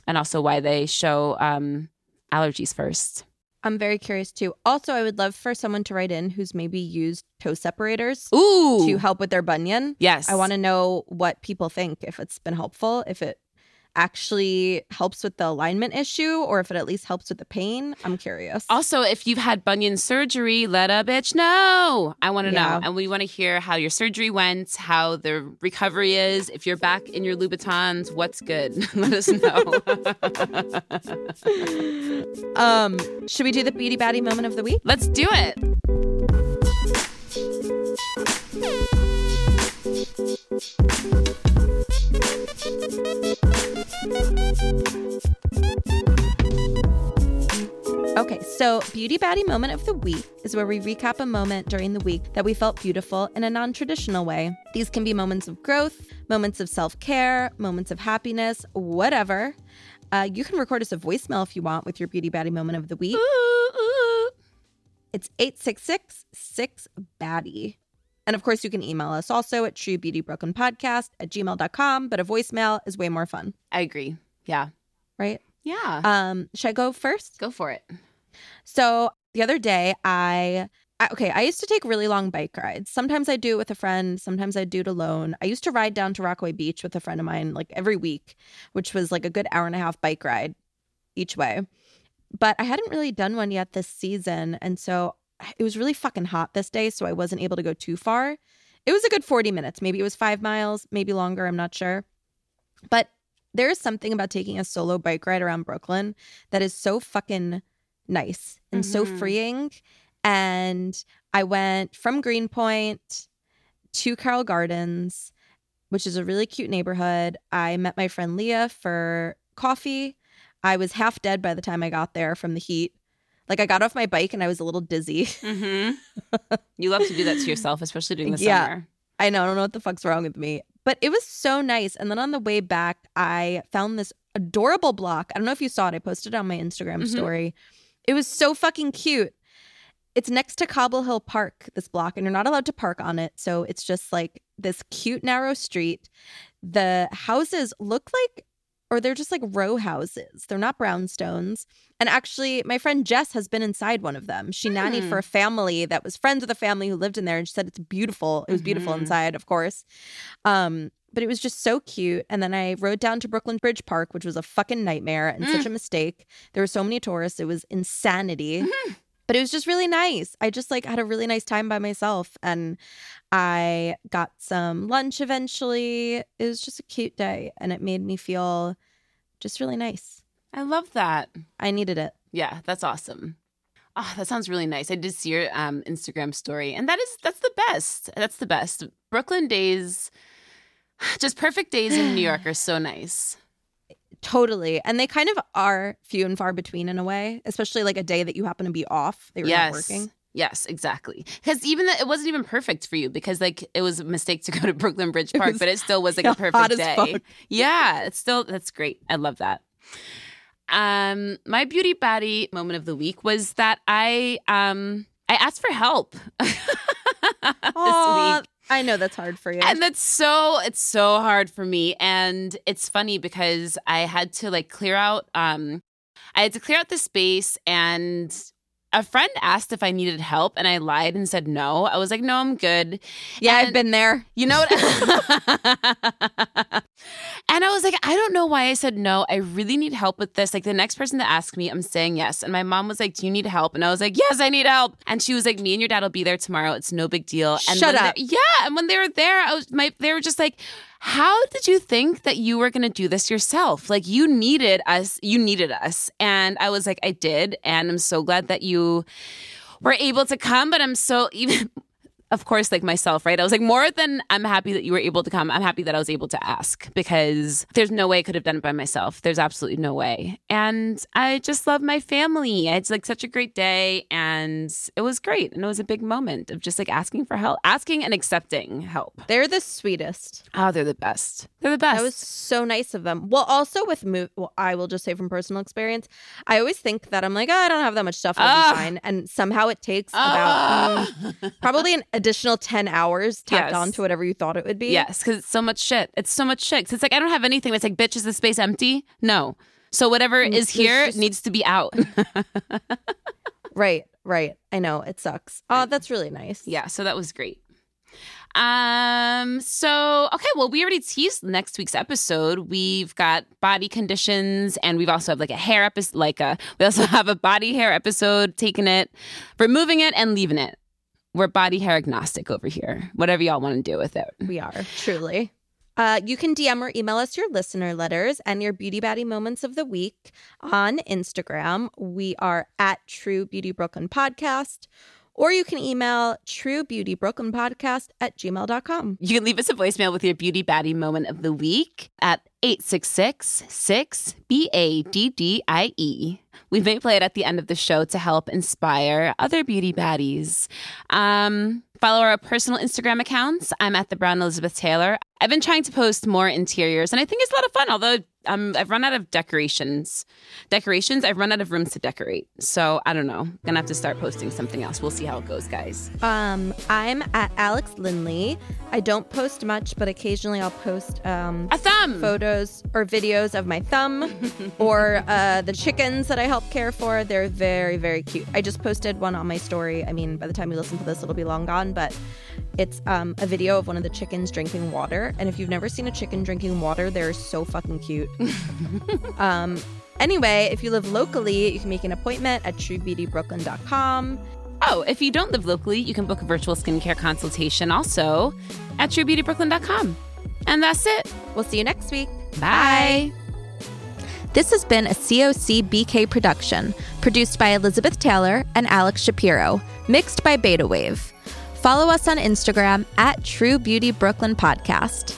and also why they show um, allergies first. I'm very curious too. Also, I would love for someone to write in who's maybe used toe separators Ooh, to help with their bunion. yes, I want to know what people think, if it's been helpful, if it actually helps with the alignment issue, or if it at least helps with the pain. I'm curious. Also, if you've had bunion surgery, let a bitch know. I want to Yeah. know. And we want to hear how your surgery went, how the recovery is. If you're back in your Louboutins, what's good? let us know. Um, should we do the beauty baddie moment of the week? Let's do it. Okay, so beauty baddie moment of the week is where we recap a moment during the week that we felt beautiful in a non traditional way. These can be moments of growth, moments of self care, moments of happiness, whatever. Uh, you can record us a voicemail if you want with your beauty baddie moment of the week. It's 866 6 baddie. And of course, you can email us also at truebeautybrooklynpodcast at gmail.com, but a voicemail is way more fun, I agree. Yeah. right? Yeah. Um, should I go first? Go for it. So the other day, I, I okay, I used to take really long bike rides. Sometimes I do it with a friend. Sometimes I do it alone. I used to ride down to Rockaway Beach with a friend of mine like every week, which was like a good hour and a half bike ride each way. But I hadn't really done one yet this season, and so it was really fucking hot this day, so I wasn't able to go too far. It was a good 40 minutes. Maybe it was five miles, maybe longer. I'm not sure. But there is something about taking a solo bike ride around Brooklyn that is so fucking nice and so Mhm. freeing. And I went from Greenpoint to Carroll Gardens, which is a really cute neighborhood. I met my friend Leah for coffee. I was half dead by the time I got there from the heat. Like I got off my bike and I was a little dizzy. Mm-hmm. you love to do that to yourself, especially during the Yeah. summer. I know, I don't know what the fuck's wrong with me. But it was so nice. And then on the way back, I found this adorable block. I don't know if you saw it. I posted it on my Instagram Mhm. story. It was so fucking cute. It's next to Cobble Hill Park, this block, and you're not allowed to park on it. So it's just like this cute, narrow street. The houses look like, or they're just like row houses. They're not brownstones. And actually, my friend Jess has been inside one of them. She nannied Hmm. for a family that was friends with a family who lived in there, and she said it's beautiful. It was beautiful Mhm. inside, of course. Um, but it was just so cute. And then I rode down to Brooklyn Bridge Park, which was a fucking nightmare and such a mistake. There were so many tourists; it was insanity. But it was just really nice. I just like had a really nice time by myself, and I got some lunch eventually. It was just a cute day, and it made me feel just really nice. I love that. I needed it. Yeah, that's awesome. Oh, that sounds really nice. I did see your um, Instagram story, and that is that's the best. That's the best. Brooklyn days, just perfect days in New York are so nice. Totally. And they kind of are few and far between in a way, especially like a day that you happen to be off. They were yes, not working. yes, exactly. Because even that, it wasn't even perfect for you because like it was a mistake to go to Brooklyn Bridge Park, was but it still was like a hot perfect day. Yeah, it's still that's great. I love that. Um, my beauty baddie moment of the week was that I um I asked for help this week. I know that's hard for you. And that's so it's so hard for me. And it's funny because I had to like clear out um I had to clear out the space and a friend asked if I needed help and I lied and said no. I was like, no, I'm good. yeah, I've been there. You know what? and I was like, I don't know why I said no. I really need help with this. Like the next person to ask me, I'm saying yes. And my mom was like, Do you need help? And I was like, Yes, I need help. And she was like, Me and your dad will be there tomorrow. It's no big deal. And Shut up. yeah. And when they were there, I was my they were just like, how did you think that you were going to do this yourself? Like you needed us, you needed us. And I was like, I did. And I'm so glad that you were able to come, but I'm so even of course, like myself, right? I was like, more than I'm happy that you were able to come, I'm happy that I was able to ask because there's no way I could have done it by myself. There's absolutely no way. And I just love my family. It's like such a great day and it was great. And it was a big moment of just like asking for help, asking and accepting help. They're the sweetest. Oh, they're the best. They're the best. That was so nice of them. Well, also with move, well, I will just say from personal experience, I always think that I'm like, oh, I don't have that much stuff. I'll Ah. be fine. And somehow it takes about Ah. mm, probably an additional 10 hours tacked Yes. on to whatever you thought it would be. Yes, because it's so much shit. It's so much shit. it's like I don't have anything. It's like, bitch, is the space empty? No. So whatever is here just- needs to be out. Right, right. I know it sucks. Oh, that's really nice. yeah, so that was great. Um, so okay, well, we already teased next week's episode. We've got body conditions, and we've also have like a hair episode, like a we also have a body hair episode, taking it, removing it, and leaving it. We're body hair agnostic over here. Whatever y'all want to do with it. We are, truly. Uh, you can DM or email us your listener letters and your beauty baddie moments of the week on Instagram. We are at True Beauty Brooklyn Podcast. Or you can email truebeautybrooklynpodcast at gmail.com. You can leave us a voicemail with your beauty baddie moment of the week at 866 6 B A D D I E. We may play it at the end of the show to help inspire other beauty baddies. Um, follow our personal Instagram accounts. I'm at the Brown Elizabeth Taylor. I've been trying to post more interiors, and I think it's a lot of fun. Although um, I've run out of decorations, decorations. I've run out of rooms to decorate. So I don't know. Gonna have to start posting something else. We'll see how it goes, guys. Um, I'm at Alex Lindley. I don't post much, but occasionally I'll post um, A thumb. photos or videos of my thumb or uh, the chickens that I help care for. They're very, very cute. I just posted one on my story. I mean, by the time you listen to this, it'll be long gone, but it's um, a video of one of the chickens drinking water. And if you've never seen a chicken drinking water, they're so fucking cute. um, anyway, if you live locally, you can make an appointment at truebeautybrooklyn.com. Oh, if you don't live locally, you can book a virtual skincare consultation also at truebeautybrooklyn.com. And that's it. We'll see you next week. Bye. This has been a COC BK production, produced by Elizabeth Taylor and Alex Shapiro, mixed by Beta Wave. Follow us on Instagram at True Beauty Brooklyn Podcast.